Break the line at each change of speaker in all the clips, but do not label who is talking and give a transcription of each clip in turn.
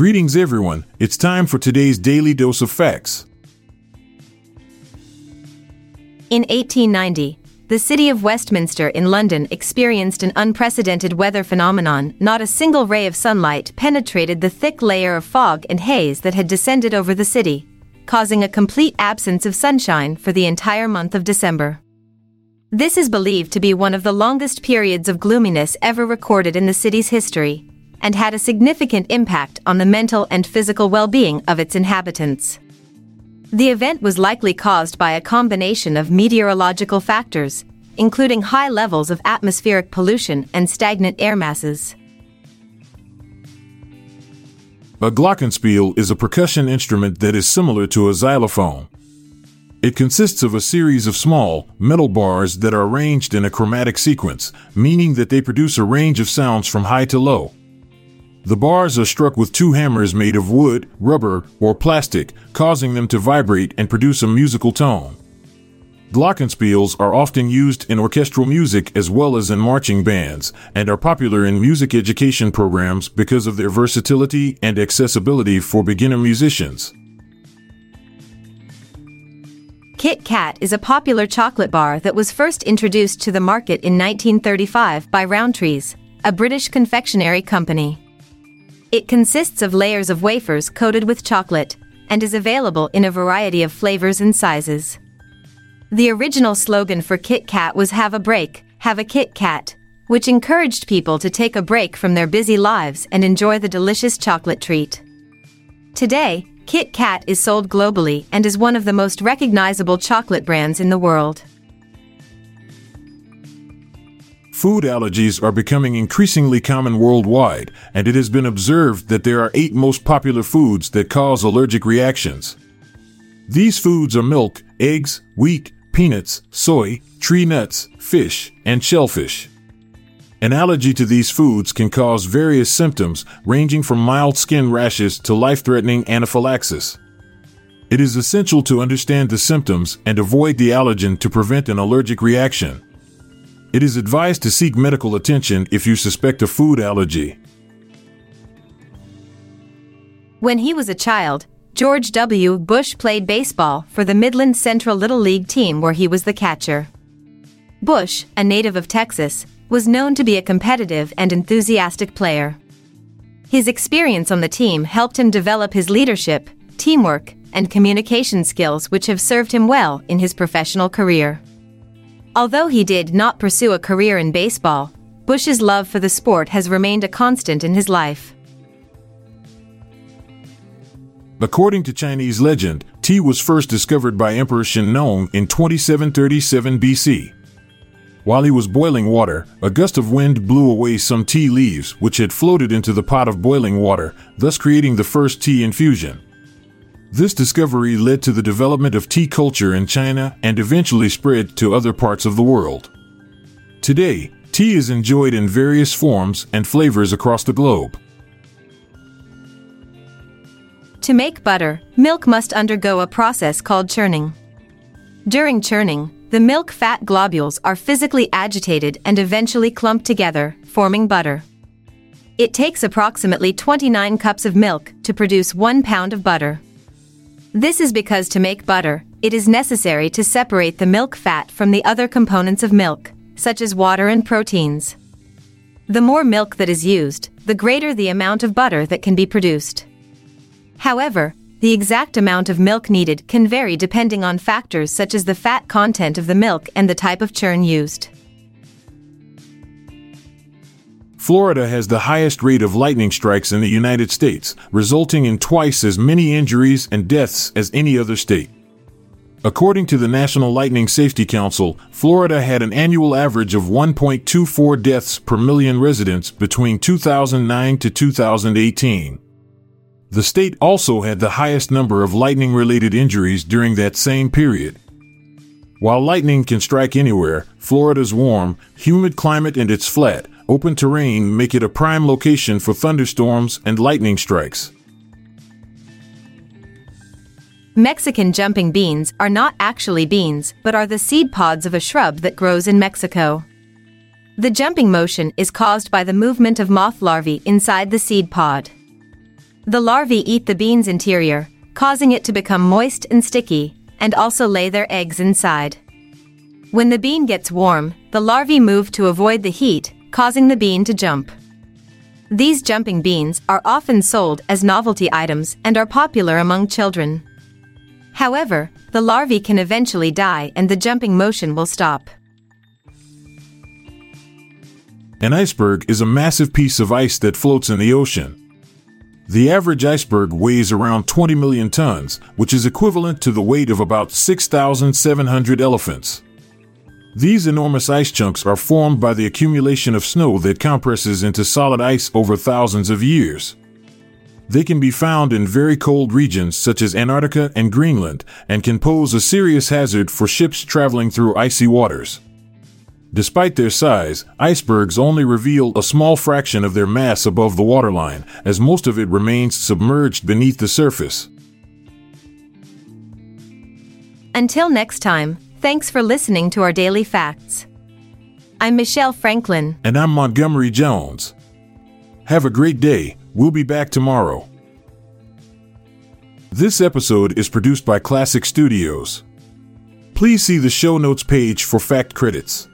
Greetings, everyone. It's time for today's daily dose of facts.
In 1890, the city of Westminster in London experienced an unprecedented weather phenomenon. Not a single ray of sunlight penetrated the thick layer of fog and haze that had descended over the city, causing a complete absence of sunshine for the entire month of December. This is believed to be one of the longest periods of gloominess ever recorded in the city's history, and had a significant impact on the mental and physical well-being of its inhabitants. The event was likely caused by a combination of meteorological factors, including high levels of atmospheric pollution and stagnant air masses.
A glockenspiel is a percussion instrument that is similar to a xylophone. It consists of a series of small, metal bars that are arranged in a chromatic sequence, meaning that they produce a range of sounds from high to low. The bars are struck with two hammers made of wood, rubber, or plastic, causing them to vibrate and produce a musical tone. Glockenspiels are often used in orchestral music as well as in marching bands, and are popular in music education programs because of their versatility and accessibility for beginner musicians.
Kit Kat is a popular chocolate bar that was first introduced to the market in 1935 by Rowntree's, a British confectionery company. It consists of layers of wafers coated with chocolate and is available in a variety of flavors and sizes. The original slogan for Kit Kat was Have a Break, Have a Kit Kat, which encouraged people to take a break from their busy lives and enjoy the delicious chocolate treat. Today, Kit Kat is sold globally and is one of the most recognizable chocolate brands in the world.
Food allergies are becoming increasingly common worldwide, and it has been observed that there are eight most popular foods that cause allergic reactions. These foods are milk, eggs, wheat, peanuts, soy, tree nuts, fish, and shellfish. An allergy to these foods can cause various symptoms, ranging from mild skin rashes to life threatening anaphylaxis. It is essential to understand the symptoms and avoid the allergen to prevent an allergic reaction. It is advised to seek medical attention if you suspect a food allergy.
When he was a child, George W. Bush played baseball for the Midland Central Little League team where he was the catcher. Bush, a native of Texas, was known to be a competitive and enthusiastic player. His experience on the team helped him develop his leadership, teamwork, and communication skills which have served him well in his professional career. Although he did not pursue a career in baseball, Bush's love for the sport has remained a constant in his life.
According to Chinese legend, tea was first discovered by Emperor Shennong in 2737 BC. While he was boiling water, a gust of wind blew away some tea leaves which had floated into the pot of boiling water, thus creating the first tea infusion. This discovery led to the development of tea culture in China and eventually spread to other parts of the world. Today, tea is enjoyed in various forms and flavors across the globe.
To make butter, milk must undergo a process called churning. During churning, the milk fat globules are physically agitated and eventually clump together, forming butter. It takes approximately 29 cups of milk to produce 1 pound of butter. This is because to make butter, it is necessary to separate the milk fat from the other components of milk, such as water and proteins. The more milk that is used, the greater the amount of butter that can be produced. However, the exact amount of milk needed can vary depending on factors such as the fat content of the milk and the type of churn used.
Florida has the highest rate of lightning strikes in the United States, resulting in twice as many injuries and deaths as any other state. According to the National Lightning Safety Council, Florida had an annual average of 1.24 deaths per million residents between 2009 to 2018. The state also had the highest number of lightning related injuries during that same period. While lightning can strike anywhere, Florida's warm, humid climate and its flat, open terrain make it a prime location for thunderstorms and lightning strikes.
Mexican jumping beans are not actually beans, but are the seed pods of a shrub that grows in Mexico. The jumping motion is caused by the movement of moth larvae inside the seed pod. The larvae eat the bean's interior, causing it to become moist and sticky, and also lay their eggs inside. When the bean gets warm, the larvae move to avoid the heat, causing the bean to jump. These jumping beans are often sold as novelty items and are popular among children. However, the larvae can eventually die and the jumping motion will stop.
An iceberg is a massive piece of ice that floats in the ocean. The average iceberg weighs around 20 million tons, which is equivalent to the weight of about 6,700 elephants. These enormous ice chunks are formed by the accumulation of snow that compresses into solid ice over thousands of years. They can be found in very cold regions such as Antarctica and Greenland and can pose a serious hazard for ships traveling through icy waters. Despite their size, icebergs only reveal a small fraction of their mass above the waterline, as most of it remains submerged beneath the surface.
Until next time, thanks for listening to our daily facts. I'm Michelle Franklin.
And I'm Montgomery Jones. Have a great day. We'll be back tomorrow. This episode is produced by Klassic Studios. Please see the show notes page for fact credits.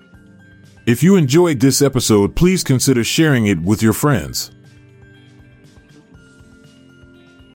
If you enjoyed this episode, please consider sharing it with your friends.